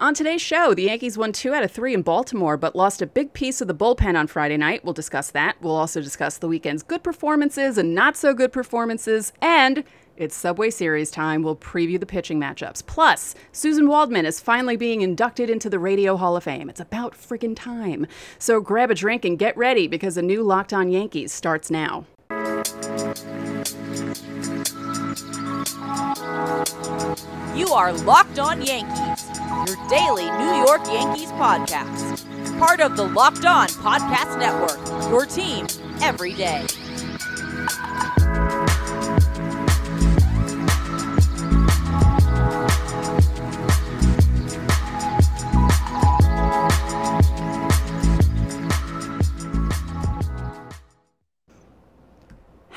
On today's show, the Yankees won two out of three in Baltimore, but lost a big piece of the bullpen on Friday night. We'll discuss that. We'll also discuss the weekend's good performances and not so good performances. And it's Subway Series time. We'll preview the pitching matchups. Plus, Suzyn Waldman is finally being inducted into the Radio Hall of Fame. It's about friggin' time. So grab a drink and get ready because a new Locked On Yankees starts now. You are Locked On Yankees, your daily New York Yankees podcast. Part of the Locked On Podcast Network, your team every day.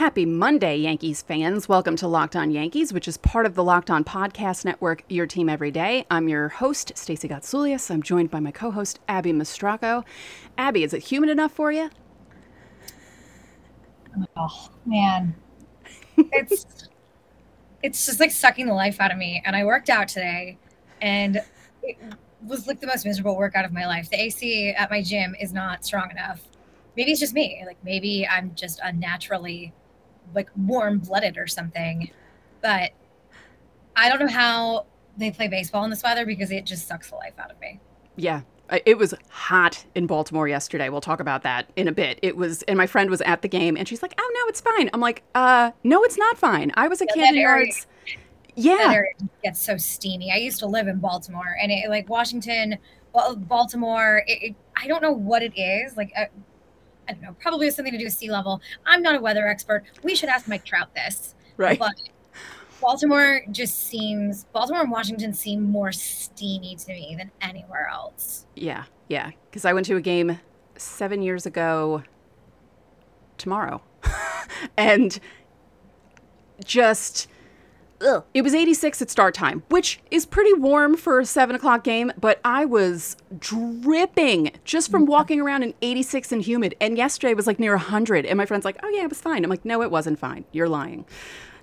Happy Monday, Yankees fans. Welcome to Locked On Yankees, which is part of the Locked On Podcast Network, your team every day. I'm your host, Stacey Gotsoulias. I'm joined by my co host, Abby Mastracco. Abby, is it humid enough for you? Oh, man. It's. it's just like sucking the life out of me. And I worked out today and it was like the most miserable workout of my life. The AC at my gym is not strong enough. Maybe it's just me. Like maybe I'm just unnaturally like warm blooded or something. But I don't know how they play baseball in this weather because it just sucks the life out of me. Yeah. It was hot in Baltimore yesterday. We'll talk about that in a bit. It was, and my friend was at the game, and she's like, "Oh no, it's fine." I'm like, "Uh, no, it's not fine. I was a Yeah, kid in area- yards." Yeah, area gets so steamy. I used to live in Baltimore, and it like Washington, Baltimore. It, it, I don't know what it is. Like, uh, I don't know. Probably has something to do with sea level. I'm not a weather expert. We should ask Mike Trout this. right. But Baltimore just seems Baltimore and Washington seem more steamy to me than anywhere else. Yeah, yeah. Because I went to a game seven years ago tomorrow. and just, ugh, it was 86 at start time, which is pretty warm for a seven o'clock game, but I was dripping just from walking around in 86 and humid. And yesterday was like near 100. And my friend's like, oh, yeah, it was fine. I'm like, no, it wasn't fine. You're lying.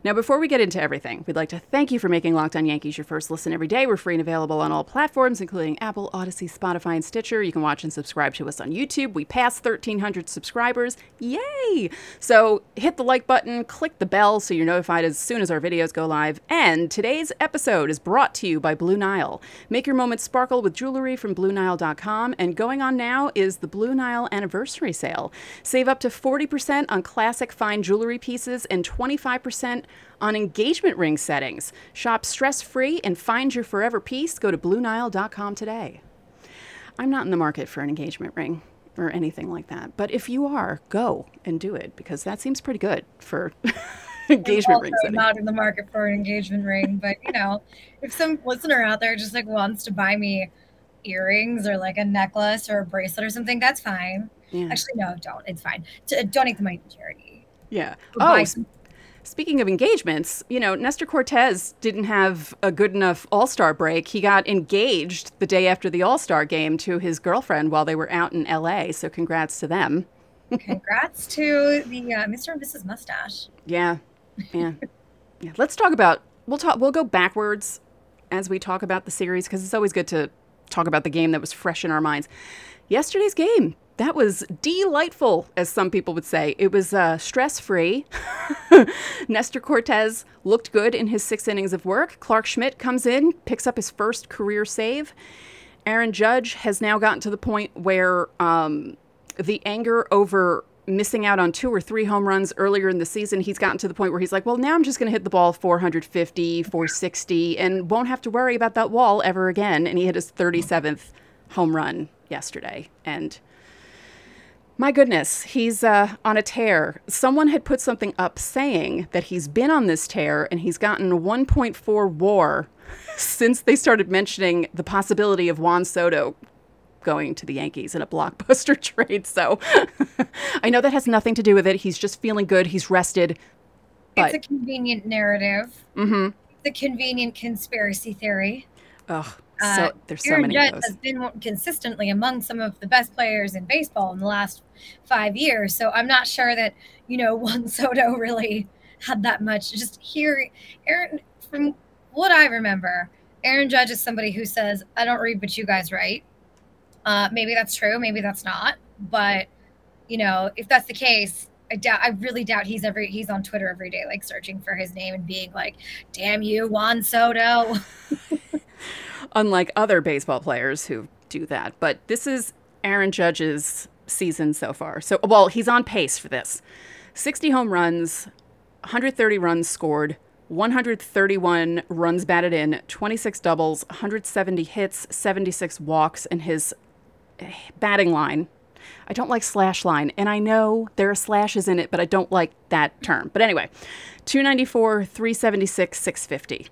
Now, before we get into everything, we'd like to thank you for making Locked On Yankees your first listen every day. We're free and available on all platforms, including Apple, Audacy, Spotify, and Stitcher. You can watch and subscribe to us on YouTube. We passed 1,300 subscribers. Yay! So hit the like button, click the bell so you're notified as soon as our videos go live. And today's episode is brought to you by Blue Nile. Make your moments sparkle with jewelry from BlueNile.com. And going on now is the Blue Nile Anniversary Sale. Save up to 40% on classic fine jewelry pieces and 25% on engagement ring settings. Shop stress free and find your forever piece. Go to BlueNile.com today. I'm not in the market for an engagement ring or anything like that, but if you are, go and do it because that seems pretty good for engagement ring Also settings. not in the market for an engagement ring, but you know, if some listener out there just like wants to buy me earrings or like a necklace or a bracelet or something, that's fine. Yeah. Actually, no, don't. It's fine. Donate the money to charity. yeah. Or Oh, buy some- Speaking of engagements, you know, Nestor Cortes didn't have a good enough All Star break. He got engaged the day after the All Star game to his girlfriend while they were out in LA. So congrats to them. Congrats to the uh, Mr. and Mrs. Mustache. Yeah, yeah, yeah. Let's talk about. We'll talk. We'll go backwards as we talk about the series because it's always good to talk about the game that was fresh in our minds. Yesterday's game that was delightful, as some people would say. It was uh, stress free. Nestor Cortes looked good in his six innings of work. Clarke Schmidt comes in, picks up his first career save. Aaron Judge has now gotten to the point where um, the anger over missing out on two or three home runs earlier in the season, he's gotten to the point where he's like, well, now I'm just going to hit the ball 450, 460, and won't have to worry about that wall ever again. And he hit his 37th home run yesterday. And my goodness, he's uh, on a tear. Someone had put something up saying that he's been on this tear and he's gotten 1.4 war since they started mentioning the possibility of Juan Soto going to the Yankees in a blockbuster trade. So I know that has nothing to do with it. He's just feeling good. He's rested. It's a convenient narrative. Mm-hmm. It's a convenient conspiracy theory. Ugh. So Uh, there's so Aaron many Judge has been consistently among some of the best players in baseball in the last five years. So I'm not sure that you know Juan Soto really had that much. Just here, Aaron, from what I remember, Aaron Judge is somebody who says, I don't read, but you guys write. Uh, maybe that's true, maybe that's not. But, you know, if that's the case, I doubt I really doubt he's every he's on Twitter every day, like searching for his name and being like, damn you, Juan Soto. Unlike other baseball players who do that. But this is Aaron Judge's season so far. So well, he's on pace for this. 60 home runs, 130 runs scored, 131 runs batted in, 26 doubles, 170 hits, 76 walks, and his eh, batting line. I don't like slash line, and I know there are slashes in it, but I don't like that term. But anyway, 294, 376, 650.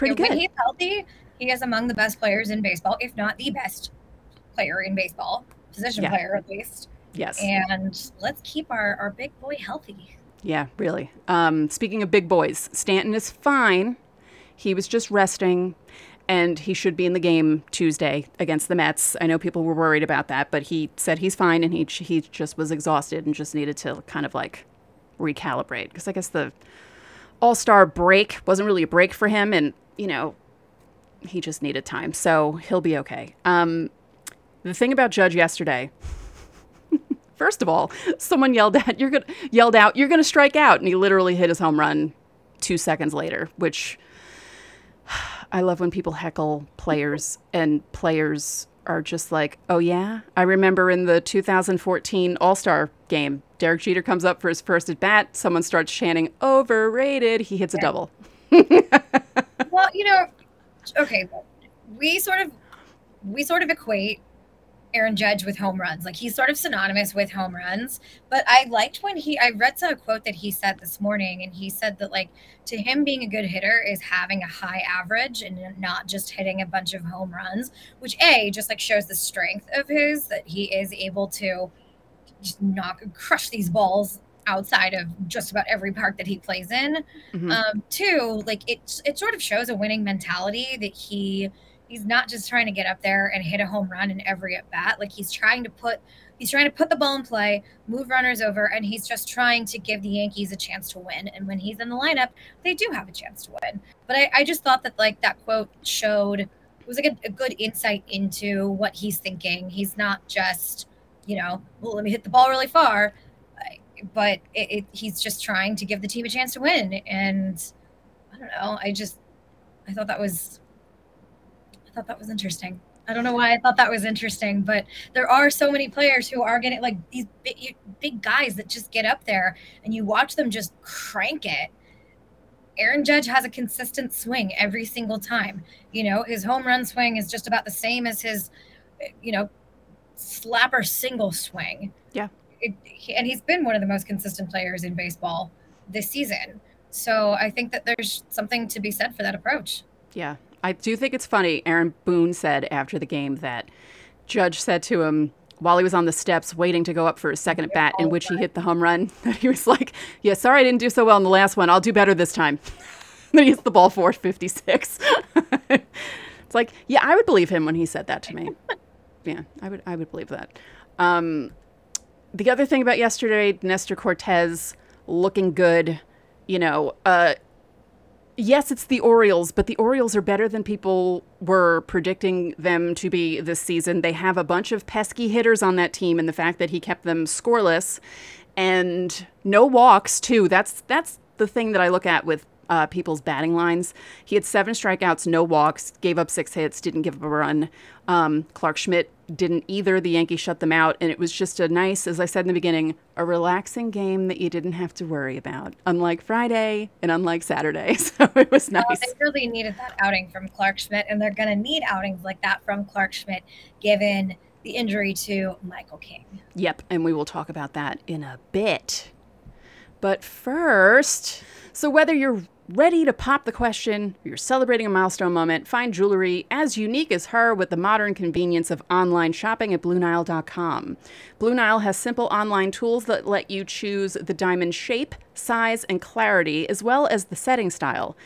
Pretty When good. he's healthy, he is among the best players in baseball, if not the best player in baseball, position Yeah. player at least. Yes. And let's keep our, our big boy healthy. Yeah, really. Um, speaking of big boys, Stanton is fine. He was just resting, and he should be in the game Tuesday against the Mets. I know people were worried about that, but he said he's fine, and he he just was exhausted and just needed to kind of like recalibrate because I guess the All Star break wasn't really a break for him, and you know he just needed time, so he'll be okay. Um, the thing about Judge yesterday. First of all, someone yelled at you're gonna yelled out you're gonna strike out, and he literally hit his home run two seconds later. Which I love when people heckle players, and players are just like, "Oh yeah." I remember in the 2014 All Star game, Derek Jeter comes up for his first at bat. Someone starts chanting "overrated." He hits a double. well, you know, okay, we sort of we sort of equate Aaron Judge with home runs. Like he's sort of synonymous with home runs. But I liked when he I read some quote that he said this morning and he said that like to him being a good hitter is having a high average and not just hitting a bunch of home runs, which A just like shows the strength of his that he is able to just knock crush these balls outside of just about every park that he plays in. Mhm. Um, two, like it it sort of shows a winning mentality that he he's not just trying to get up there and hit a home run in every at bat. Like he's trying to put he's trying to put the ball in play, move runners over, and he's just trying to give the Yankees a chance to win. And when he's in the lineup, they do have a chance to win. But I, I just thought that like that quote showed it was like a, a good insight into what he's thinking. He's not just, you know, well, let me hit the ball really far. But it, it, he's just trying to give the team a chance to win. And I don't know. I just I thought that was I thought that was interesting. I don't know why I thought that was interesting, but there are so many players who are getting like these big, big guys that just get up there and you watch them just crank it. Aaron Judge has a consistent swing every single time. You know, his home run swing is just about the same as his, eh, you know, slapper single swing. Yeah. It, he, and he's been one of the most consistent players in baseball this season. So I think that there's something to be said for that approach. Yeah. I do think it's funny. Aaron Boone said after the game that Judge said to him while he was on the steps waiting to go up for his second at bat, in which he hit the home run, that he was like, Yeah, sorry I didn't do so well in the last one. I'll do better this time. then he hits the ball 456. it's like, yeah, I would believe him when he said that to me. yeah, I would I would believe that. Um, the other thing about yesterday, Nestor Cortes looking good, you know, uh, yes, it's the Orioles, but the Orioles are better than people were predicting them to be this season. They have a bunch of pesky hitters on that team, and the fact that he kept them scoreless and no walks too. That's that's the thing that I look at with uh, people's batting lines. He had seven strikeouts, no walks, gave up six hits, didn't give up a run. Um, Clarke Schmidt didn't either. The Yankees shut them out, and it was just a nice, as I said in the beginning, a relaxing game that you didn't have to worry about. Unlike Friday and unlike Saturday, so it was nice. Oh, they really needed that outing from Clarke Schmidt, and they're going to need outings like that from Clarke Schmidt, given the injury to Michael King. Yep, and we will talk about that in a bit. But first, so whether you're ready to pop the question or you're celebrating a milestone moment, find jewelry as unique as her with the modern convenience of online shopping at BlueNile.com. Blue Nile has simple online tools that let you choose the diamond shape, size, and clarity, as well as the setting style.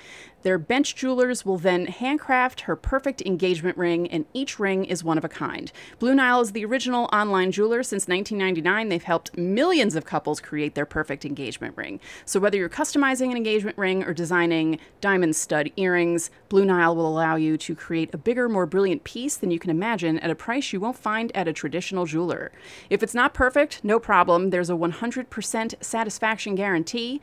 Their bench jewelers will then handcraft her perfect engagement ring, and each ring is one of a kind. Blue Nile is the original online jeweler since 1999. They've helped millions of couples create their perfect engagement ring. So, whether you're customizing an engagement ring or designing diamond stud earrings, Blue Nile will allow you to create a bigger, more brilliant piece than you can imagine at a price you won't find at a traditional jeweler. If it's not perfect, no problem. There's a 100% satisfaction guarantee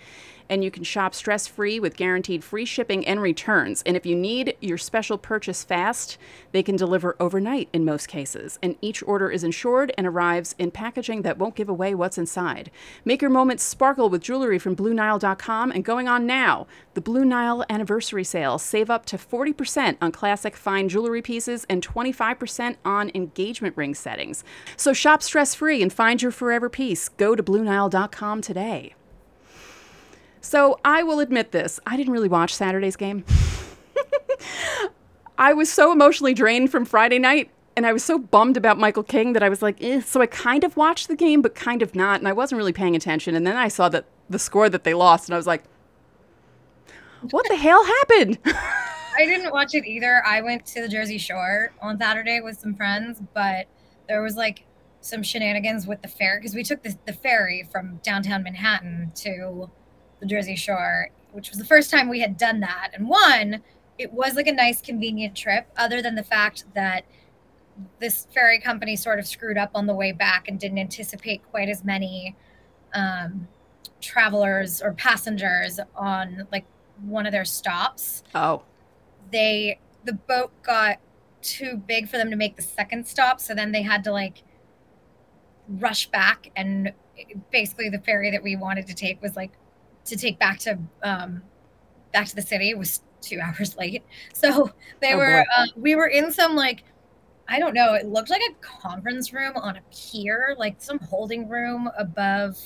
and you can shop stress free with guaranteed free shipping and returns. And if you need your special purchase fast, they can deliver overnight in most cases. And each order is insured and arrives in packaging that won't give away what's inside. Make your moments sparkle with jewelry from BlueNile.com and going on now. The Blue Nile anniversary sale. Save up to 40% on classic fine jewelry pieces and 25% on engagement ring settings. So shop stress free and find your forever piece. Go to BlueNile.com today. So I will admit this I didn't really watch Saturday's game. I was so emotionally drained from Friday night and I was so bummed about Michael King that I was like, eh. so I kind of watched the game, but kind of not. And I wasn't really paying attention. And then I saw that the score that they lost, and I was like, what the hell happened? I didn't watch it either. I went to the Jersey Shore on Saturday with some friends, but there was like some shenanigans with the ferry because we took the, the ferry from downtown Manhattan to the Jersey Shore, which was the first time we had done that. And one, it was like a nice, convenient trip, other than the fact that this ferry company sort of screwed up on the way back and didn't anticipate quite as many um, travelers or passengers on like one of their stops. Oh. They, the boat got too big for them to make the second stop. So then they had to like rush back. And basically, the ferry that we wanted to take was like to take back to um, back to the city was two hours late. So they Oh, were uh, we were in some like I don't know. It looked like a conference room on a pier, like some holding room above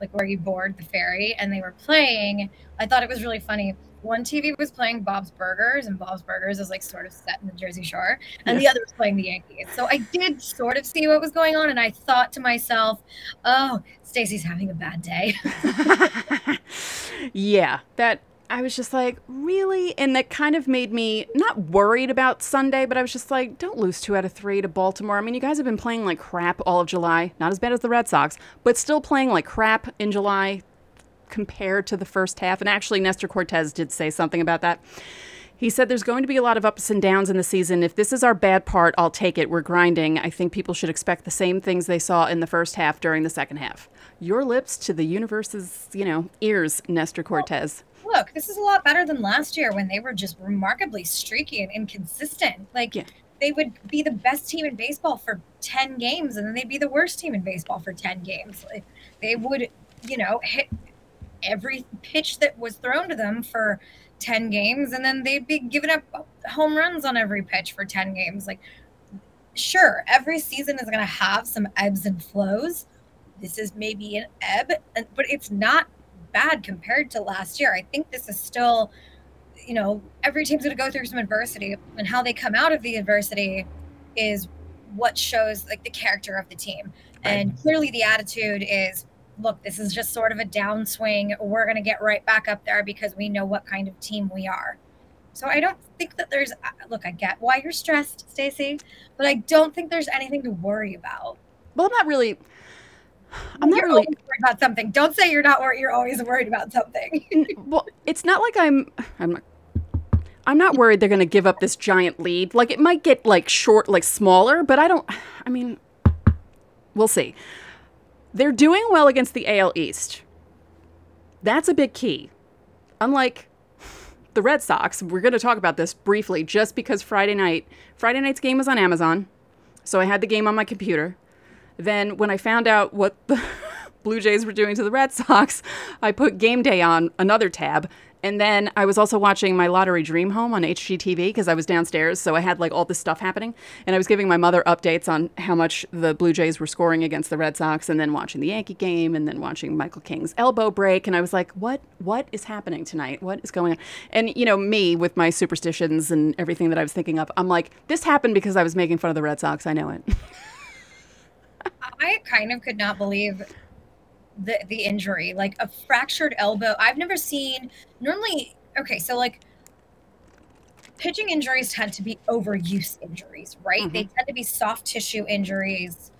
like where you board the ferry and they were playing. I thought it was really funny. One TV was playing Bob's Burgers, and Bob's Burgers is like sort of set in the Jersey Shore, and the other was playing the Yankees. So I did sort of see what was going on, and I thought to myself, "Oh, Stacy's having a bad day." yeah, that I was just like, really? And that kind of made me not worried about Sunday, but I was just like, don't lose two out of three to Baltimore. I mean, you guys have been playing like crap all of July. Not as bad as the Red Sox, but still playing like crap in July compared to the first half. And actually, Nestor Cortes did say something about that. He said there's going to be a lot of ups and downs in the season. If this is our bad part, I'll take it. We're grinding. I think people should expect the same things they saw in the first half during the second half. Your lips to the universe's, you know, ears, Nestor Cortes. Look, this is a lot better than last year when they were just remarkably streaky and inconsistent. Like Yeah. they would be the best team in baseball for 10 games and then they'd be the worst team in baseball for 10 games. Like they would, you know, hit every pitch that was thrown to them for 10 games and then they'd be giving up home runs on every pitch for 10 games. Like sure, every season is going to have some ebbs and flows. This is maybe an ebb, but it's not bad compared to last year. I think this is still, you know, every team's going to go through some adversity, and how they come out of the adversity is what shows like the character of the team. And clearly, the attitude is, look, this is just sort of a downswing. We're going to get right back up there because we know what kind of team we are. So I don't think that there's. uh, Look, I get why you're stressed, Stacy, but I don't think there's anything to worry about. Well, I'm not really. I'm not you're really. worried about something. Don't say you're not worried. You're always worried about something. Well, it's not like I'm. I'm not. I'm not worried they're going to give up this giant lead. Like it might get like short, like smaller, but I don't. I mean, we'll see. They're doing well against the AL East. That's a big key. Unlike the Red Sox, we're going to talk about this briefly just because Friday night, Friday night's game was on Amazon. So I had the game on my computer. Then when I found out what the Blue Jays were doing to the Red Sox, I put game day on another tab. And then I was also watching my Lottery Dream Home on HGTV because I was downstairs. So I had like all this stuff happening. And I was giving my mother updates on how much the Blue Jays were scoring against the Red Sox and then watching the Yankee game and then watching Michael King's elbow break. And I was like, what, what is happening tonight? What is going on? And, you know, me with my superstitions and everything that I was thinking of, I'm like, this happened because I was making fun of the Red Sox. I know it. I kind of could not believe the the injury, like a fractured elbow. I've never seen normally. Okay, so like pitching injuries tend to be overuse injuries, right? Mhm. They tend to be soft tissue injuries.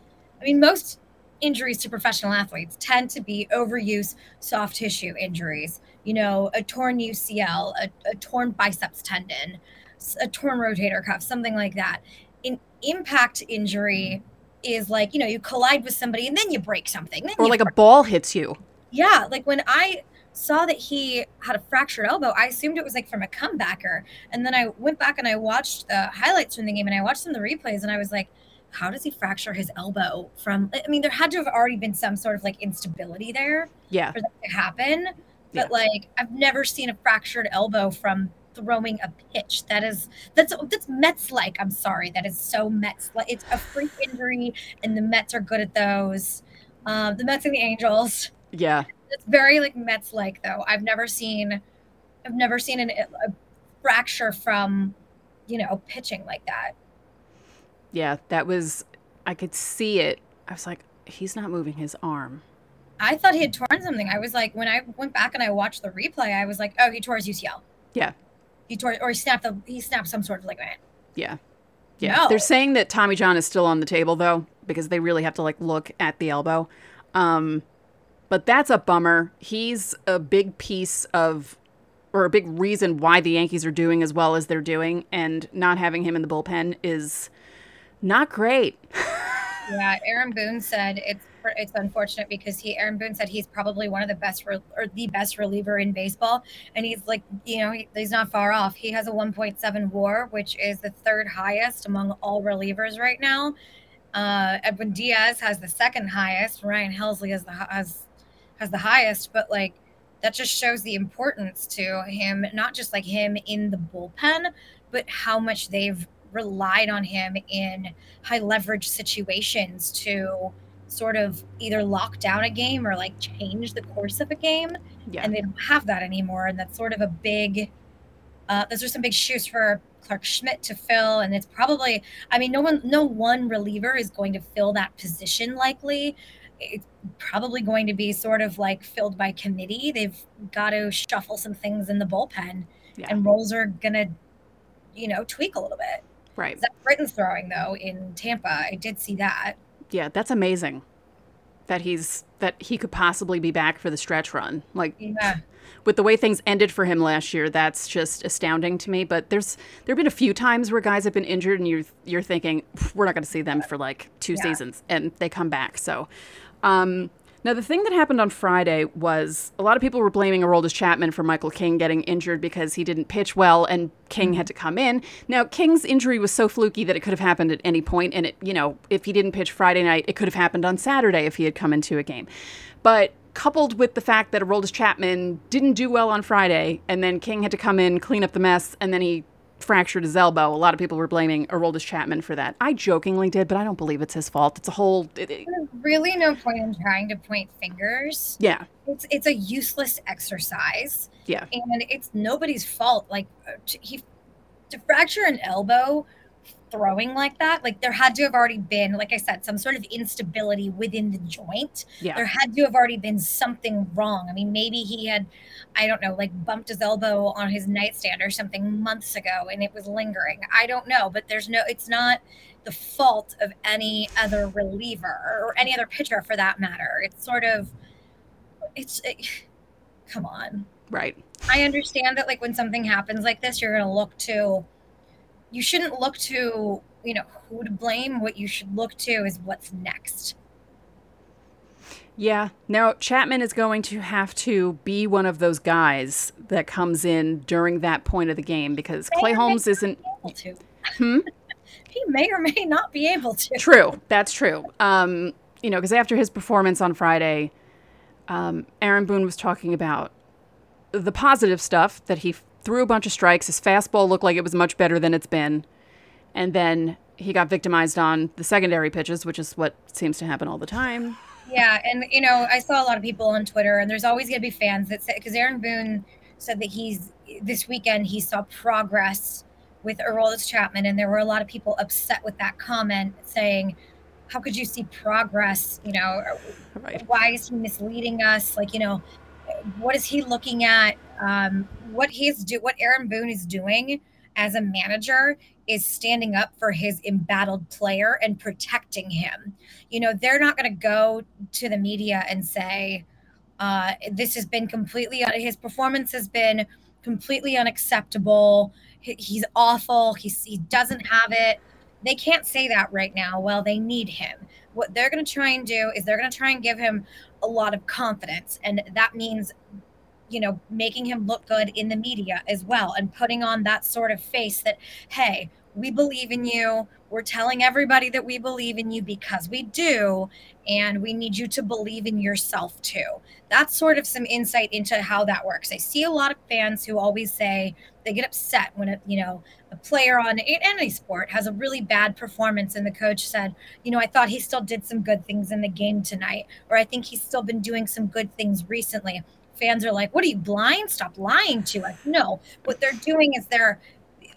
I mean, most injuries to professional athletes tend to be overuse soft tissue injuries. You know, a torn UCL, a, a torn biceps tendon, a torn rotator cuff, something like that. An impact injury is like, you know, you collide with somebody and then you break something. Or like a ball hits you. yeah, like when I saw that he had a fractured elbow, I assumed it was like from a comebacker. And then I went back and I watched the highlights from the game and I watched some of the replays and I was like, how does he fracture his elbow from I mean, there had to have already been some sort of like instability there Yeah. for that to happen. But Yeah. like I've never seen a fractured elbow from throwing a pitch. That is that's that's Mets like. I'm sorry. That is so Mets like it's a freak injury and the Mets are good at those. Um, the Mets and the Angels. Yeah. It's very like Mets like though. I've never seen I've never seen an, a fracture from you know pitching like that. Yeah. That was, I could see it. I was like, he's not moving his arm. I thought he had torn something. I was like when I went back and I watched the replay, I was like, oh, he tore his UCL. Yeah. He tore or he snapped the he snapped some sort of ligament. Yeah. Yeah. No. They're saying that Tommy John is still on the table though, because they really have to like look at the elbow. Um, but that's a bummer. He's a big piece of, or a big reason why the Yankees are doing as well as they're doing, and not having him in the bullpen is not great. Yeah, Aaron Boone said it's it's unfortunate because he Aaron Boone said he's probably one of the best re- or the best reliever in baseball, and he's like you know he, he's not far off. He has a 1.7 WAR, which is the third highest among all relievers right now. Uh, Edwin Diaz has the second highest. Ryan Helsley has the has has the highest, but like that just shows the importance to him, not just like him in the bullpen, but how much they've relied on him in high leverage situations to sort of either lock down a game or like change the course of a game Yeah. and they don't have that anymore and that's sort of a big uh, those are some big shoes for clarke schmidt to fill and it's probably i mean no one no one reliever is going to fill that position likely it's probably going to be sort of like filled by committee they've got to shuffle some things in the bullpen Yeah. and roles are gonna you know tweak a little bit right. Zach Britton's throwing though in Tampa. I did see that. Yeah. That's amazing. That he's that he could possibly be back for the stretch run. Like Yeah, with the way things ended for him last year, that's just astounding to me. But there's there've been a few times where guys have been injured, and you're you're thinking we're not going to see them for like two Yeah. seasons, and they come back. So, um, now the thing that happened on Friday was a lot of people were blaming Aroldis Chapman for Michael King getting injured because he didn't pitch well, and King had to mm-hmm. come in. Now King's injury was so fluky that it could have happened at any point, and it you know if he didn't pitch Friday night, it could have happened on Saturday if he had come into a game. But coupled with the fact that Aroldis Chapman didn't do well on Friday, and then King had to come in, clean up the mess, and then he fractured his elbow. A lot of people were blaming Aroldis Chapman for that. I jokingly did, but I don't believe it's his fault. It's a whole. It, it- there's really no point in trying to point fingers. yeah, It's it's a useless exercise, yeah, and it's nobody's fault. Like uh, he to fracture an elbow throwing like that, like there had to have already been, like I said, some sort of instability within the joint. yeah, there had to have already been something wrong. I mean, maybe he had, I don't know, like bumped his elbow on his nightstand or something months ago and it was lingering. I don't know, but there's no, it's not the fault of any other reliever or any other pitcher for that matter. It's sort of, it's, it, come on. right. I understand that, like, when something happens like this, you're going to look to, you shouldn't look to, you know, who to blame. What you should look to is what's next. Yeah. Now, Chapman is going to have to be one of those guys that comes in during that point of the game because Clay May or may Holmes isn't. able to. Hmm? he may or may not be able to. True. That's true. Um, you know, because after his performance on Friday, um, Aaron Boone was talking about the positive stuff that he threw a bunch of strikes. His fastball looked like it was much better than it's been. And then he got victimized on the secondary pitches, which is what seems to happen all the time. Yeah, and you know, I saw a lot of people on Twitter, and there's always going to be fans that say because Aaron Boone said that he's this weekend he saw progress with Aroldis Chapman, and there were a lot of people upset with that comment, saying, "How could you see progress? You know, Right. why is he misleading us? Like, you know, what is he looking at? Um, what he's do, what Aaron Boone is doing as a manager is standing up for his embattled player and protecting him. You know, they're not going to go to the media and say, uh, this has been completely, his performance has been completely unacceptable. He, he's awful. He's, he doesn't have it. They can't say that right now. Well, they need him. What they're going to try and do is they're going to try and give him a lot of confidence. And that means you know, making him look good in the media as well and putting on that sort of face that, hey, we believe in you. We're telling everybody that we believe in you because we do. And we need you to believe in yourself too. That's sort of some insight into how that works. I see a lot of fans who always say they get upset when, a, you know, a player on any sport has a really bad performance and the coach said, you know, I thought he still did some good things in the game tonight, or I think he's still been doing some good things recently fans are like, "What are you blind? Stop lying to us." No, what they're doing is they're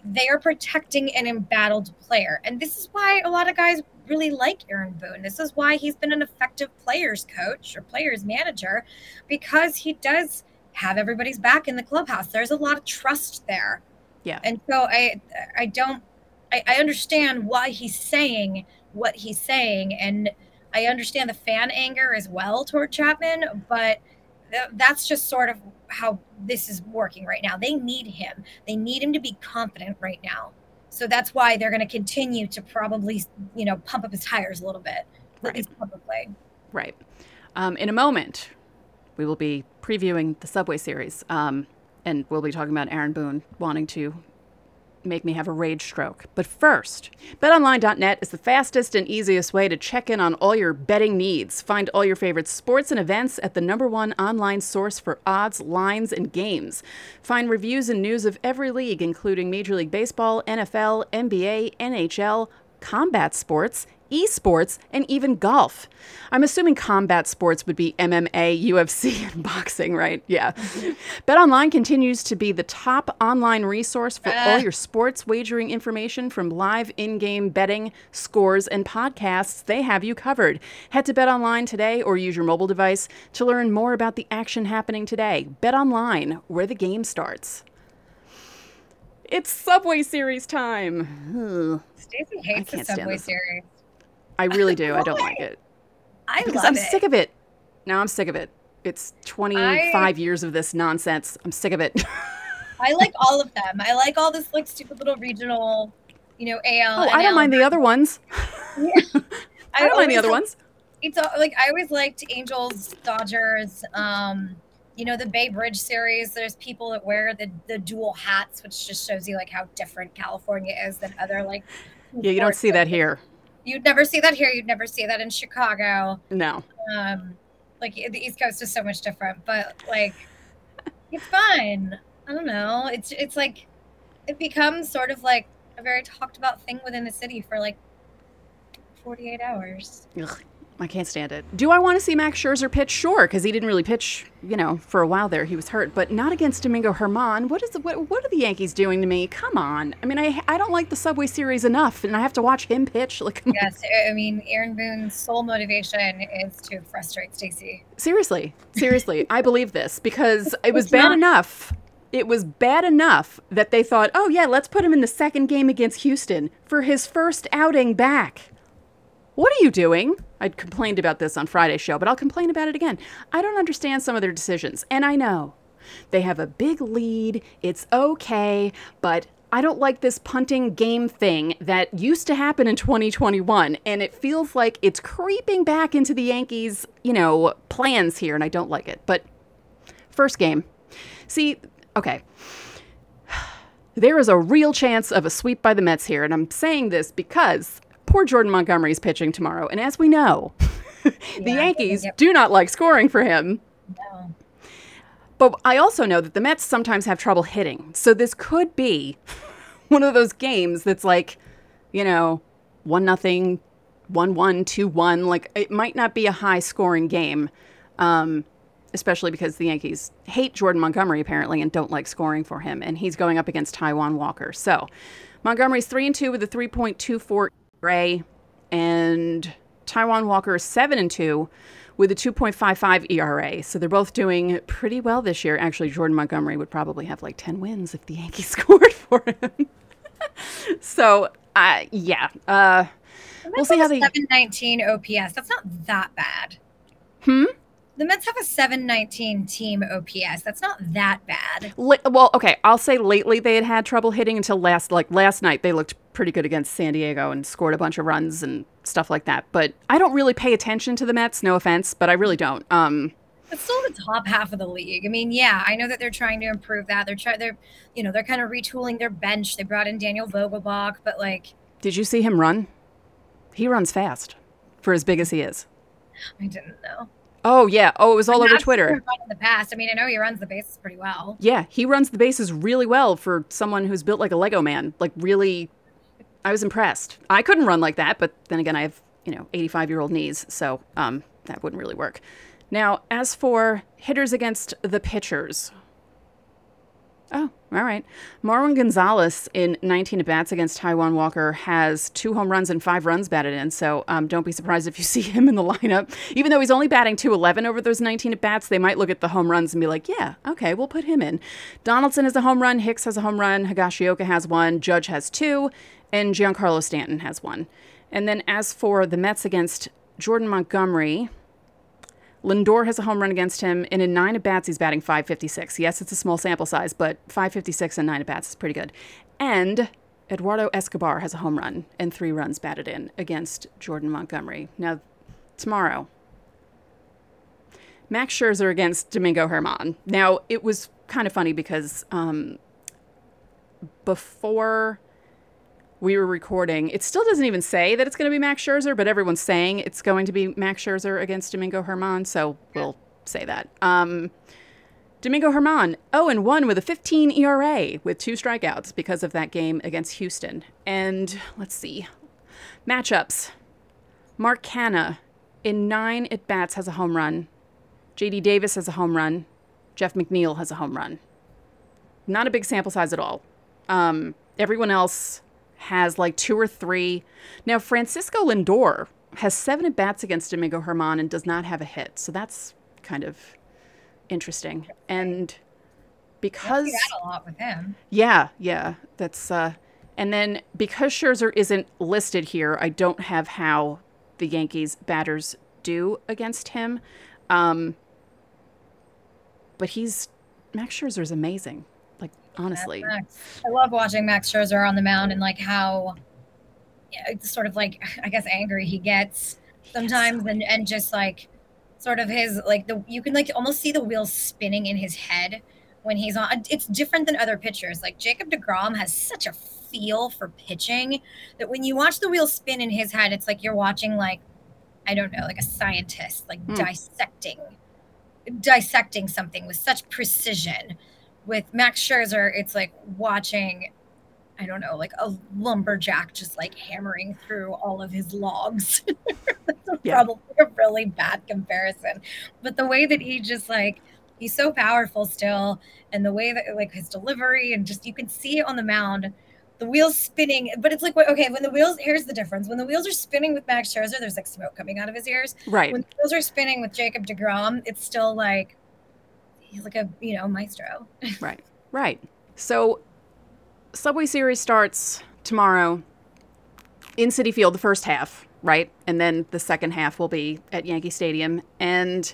they are protecting an embattled player, and this is why a lot of guys really like Aaron Boone. This is why he's been an effective players coach or players manager because he does have everybody's back in the clubhouse. There's a lot of trust there. Yeah. And so I I don't I, I understand why he's saying what he's saying and I understand the fan anger as well toward Chapman, but that's just sort of how this is working right now. They need him. They need him to be confident right now. So that's why they're going to continue to probably, you know, pump up his tires a little bit, right. at least publicly. Right. Um, in a moment, we will be previewing the Subway Series, um, and we'll be talking about Aaron Boone wanting to make me have a rage stroke. But first, betonline.net is the fastest and easiest way to check in on all your betting needs. Find all your favorite sports and events at the number one online source for odds, lines, and games. Find reviews and news of every league, including Major League Baseball, NFL, NBA, NHL, combat sports, esports, and even golf. I'm assuming combat sports would be MMA, UFC, and boxing, right? Yeah. BetOnline continues to be the top online resource for all ah. your sports wagering information from live in game betting, scores, and podcasts. They have you covered. Head to BetOnline today or use your mobile device to learn more about the action happening today. BetOnline, where the game starts. It's Subway Series time. Stacey hates the Subway Series. I really do. I don't like it. I because I'm it. sick of it. Now I'm sick of it. It's 25 I, years of this nonsense. I'm sick of it. I like all of them. I like all this like stupid little regional, you know, AL. Oh, I don't mind the other ones. Yeah. I, don't mind the other ones. It's all, like I always liked Angels, Dodgers. Um, you know the Bay Bridge series. There's people that wear the the dual hats, which just shows you like how different California is than other like. Yeah, you don't see that here. You'd never see that here. You'd never see that in Chicago. No. Um, like the East Coast is so much different, but like it's fun. I don't know. It's it's like it becomes sort of like a very talked about thing within the city for like 48 hours. Ugh. I can't stand it. Do I want to see Max Scherzer pitch? Sure, because he didn't really pitch, you know, for a while there. He was hurt, but not against Domingo Germán. What is the, what? What are the Yankees doing to me? Come on. I mean, I I don't like the Subway Series enough, and I have to watch him pitch. Like, yes, I mean, Aaron Boone's sole motivation is to frustrate Stacy. Seriously, seriously, I believe this because it was bad not- enough it was bad enough that they thought, oh, yeah, let's put him in the second game against Houston for his first outing back. What are you doing? I complained about this on Friday's show, but I'll complain about it again. I don't understand some of their decisions, and I know they have a big lead. It's okay, but I don't like this punting game thing that used to happen in 2021, and it feels like it's creeping back into the Yankees, you know, plans here, and I don't like it. But first game. See, okay. There is a real chance of a sweep by the Mets here, and I'm saying this because poor Jordan Montgomery is pitching tomorrow. And as we know, the yeah, Yankees do not like scoring for him. No. But I also know that the Mets sometimes have trouble hitting. So this could be one of those games that's like, you know, one nothing, one one, two one. Like it might not be a high scoring game, um, especially because the Yankees hate Jordan Montgomery apparently and don't like scoring for him, and he's going up against Taijuan Walker. So Montgomery's three and two with a three point two four Gray and Taijuan Walker is 7 and 2 with a 2.55 ERA. So they're both doing pretty well this year. Actually, Jordan Montgomery would probably have like 10 wins if the Yankees scored for him. so, uh, yeah. Uh, We'll Mets see have how they- 719 OPS. That's not that bad. hmm? The Mets have a 719 team OPS. That's not that bad. La- well, okay, I'll say lately they had had trouble hitting until last, like last night they looked pretty good against San Diego and scored a bunch of runs and stuff like that. But I don't really pay attention to the Mets. No offense, but I really don't. Um, It's still the top half of the league. I mean, yeah, I know that they're trying to improve that. They're trying. They're, you know, they're kind of retooling their bench. They brought in Daniel Vogelbach, but like, did you see him run? He runs fast for as big as he is. I didn't know. Oh yeah. Oh, it was all over I've seen Twitter. In the past, I mean, I know he runs the bases pretty well. Yeah, he runs the bases really well for someone who's built like a Lego man. Like really, I was impressed. I couldn't run like that, but then again, I have you know 85 year old knees, so um, that wouldn't really work. Now, as for hitters against the pitchers. Oh, all right. Marwin Gonzalez in 19 at bats against Taijuan Walker has two home runs and five runs batted in. So um, don't be surprised if you see him in the lineup. Even though he's only batting 211 over those 19 at bats, they might look at the home runs and be like, yeah, okay, we'll put him in. Donaldson has a home run, Hicks has a home run, Higashioka has one, Judge has two, and Giancarlo Stanton has one. And then as for the Mets against Jordan Montgomery, Lindor has a home run against him, and in nine at bats, he's batting 556. Yes, it's a small sample size, but 556 and nine at bats is pretty good. And Eduardo Escobar has a home run and three runs batted in against Jordan Montgomery. Now, tomorrow, Max Scherzer against Domingo Germán. Now, it was kind of funny because um, before we were recording, it still doesn't even say that it's going to be Max Scherzer, but everyone's saying it's going to be Max Scherzer against Domingo Germán, so we'll say that. Um, Domingo Germán, 0 and 1 with a 15 ERA with two strikeouts because of that game against Houston. And let's see. Matchups. Mark Canha in nine at bats has a home run. JD Davis has a home run. Jeff McNeil has a home run. Not a big sample size at all. Um, everyone else has like two or three. Now, Francisco Lindor has seven at bats against Domingo Germán and does not have a hit. So that's kind of interesting. And because. a lot with him. Yeah, yeah, that's uh and then because Scherzer isn't listed here, I don't have how the Yankees batters do against him. Um but he's Max Scherzer is amazing. Honestly. I love watching Max Scherzer on the mound and like how, yeah, it's sort of like I guess angry he gets sometimes, and and just like sort of his like the you can like almost see the wheels spinning in his head when he's on. It's different than other pitchers. Like Jacob Degrom has such a feel for pitching that when you watch the wheels spin in his head, it's like you're watching like I don't know, like a scientist like Hmm. dissecting dissecting something with such precision. With Max Scherzer, it's like watching, I don't know, like a lumberjack just like hammering through all of his logs. That's Yeah. probably a really bad comparison. But the way that he just like, he's so powerful still, and the way that like his delivery and just you can see it on the mound. The wheels spinning, but it's like okay. When the wheels, here's the difference. When the wheels are spinning with Max Scherzer, there's like smoke coming out of his ears Right. when the wheels are spinning with Jacob Degrom, it's still like he's like a you know maestro. Right. Right. So Subway Series starts tomorrow in Citi Field, the first half, right? And then the second half will be at Yankee Stadium. And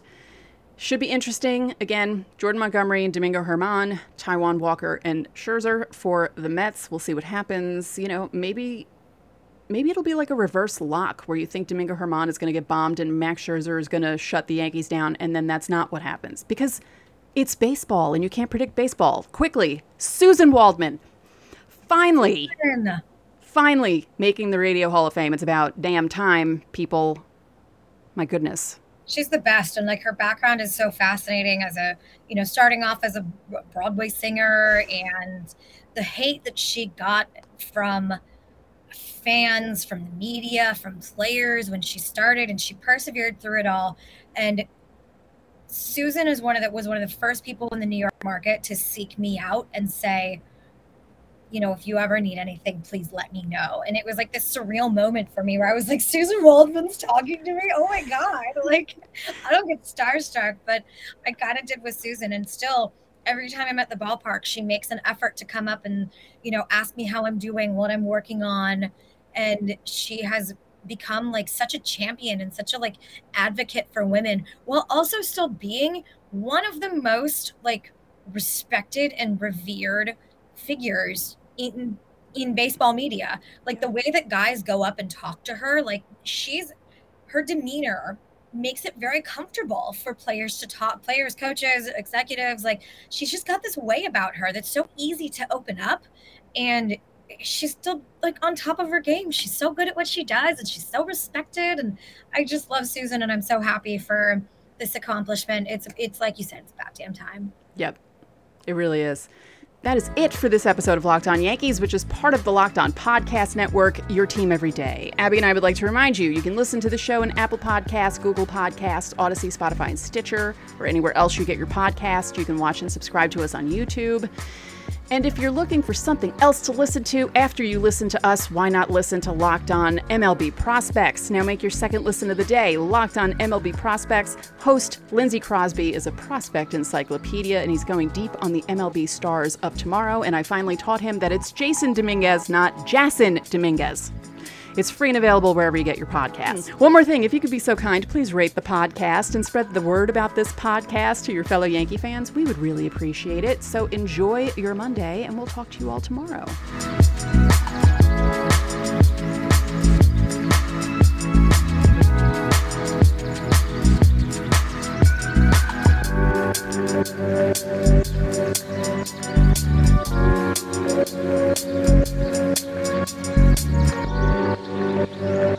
should be interesting. Again, Jordan Montgomery and Domingo Germán, Taijuan Walker and Scherzer for the Mets. We'll see what happens. You know, maybe maybe it'll be like a reverse lock where you think Domingo Germán is going to get bombed and Max Scherzer is going to shut the Yankees down, and then that's not what happens because it's baseball and you can't predict baseball. Quickly, Suzyn Waldman, finally, And finally making the Radio Hall of Fame. It's about damn time, people. My goodness. she's the best, and like her background is so fascinating as a you know starting off as a Broadway singer, and the hate that she got from fans, from the media, from players when she started, and she persevered through it all. And Suzyn is one of the was one of the first people in the New York market to seek me out and say, you know, if you ever need anything, please let me know. And it was like this surreal moment for me where I was like, Suzyn Waldman's talking to me. Oh my God. Like, I don't get starstruck, but I kind of did with Suzyn. And still, every time I'm at the ballpark, she makes an effort to come up and, you know, ask me how I'm doing, what I'm working on. And she has become like such a champion and such a like advocate for women while also still being one of the most like respected and revered figures in in baseball media. Like the way that guys go up and talk to her, like she's her demeanor makes it very comfortable for players to talk, players, coaches, executives. Like she's just got this way about her that's so easy to open up. And she's still like on top of her game. She's so good at what she does and she's so respected. And I just love Suzyn and I'm so happy for this accomplishment. It's it's like you said, it's about damn time. Yep. It really is. That is it for this episode of Locked On Yankees, which is part of the Locked On Podcast Network, your team every day. Abby and I would like to remind you you can listen to the show in Apple Podcasts, Google Podcasts, Audacy, Spotify, and Stitcher, or anywhere else you get your podcast. You can watch and subscribe to us on YouTube. And if you're looking for something else to listen to after you listen to us, why not listen to Locked On MLB Prospects? Now make your second listen of the day. Locked On MLB Prospects host Lindsey Crosby is a prospect encyclopedia, and he's going deep on the MLB stars of tomorrow. And I finally taught him that it's Jason Dominguez, not Jason Dominguez. It's free and available wherever you get your podcasts. One more thing, if you could be so kind, please rate the podcast and spread the word about this podcast to your fellow Yankee fans. We would really appreciate it. So enjoy your Monday, and we'll talk to you all tomorrow. Yeah.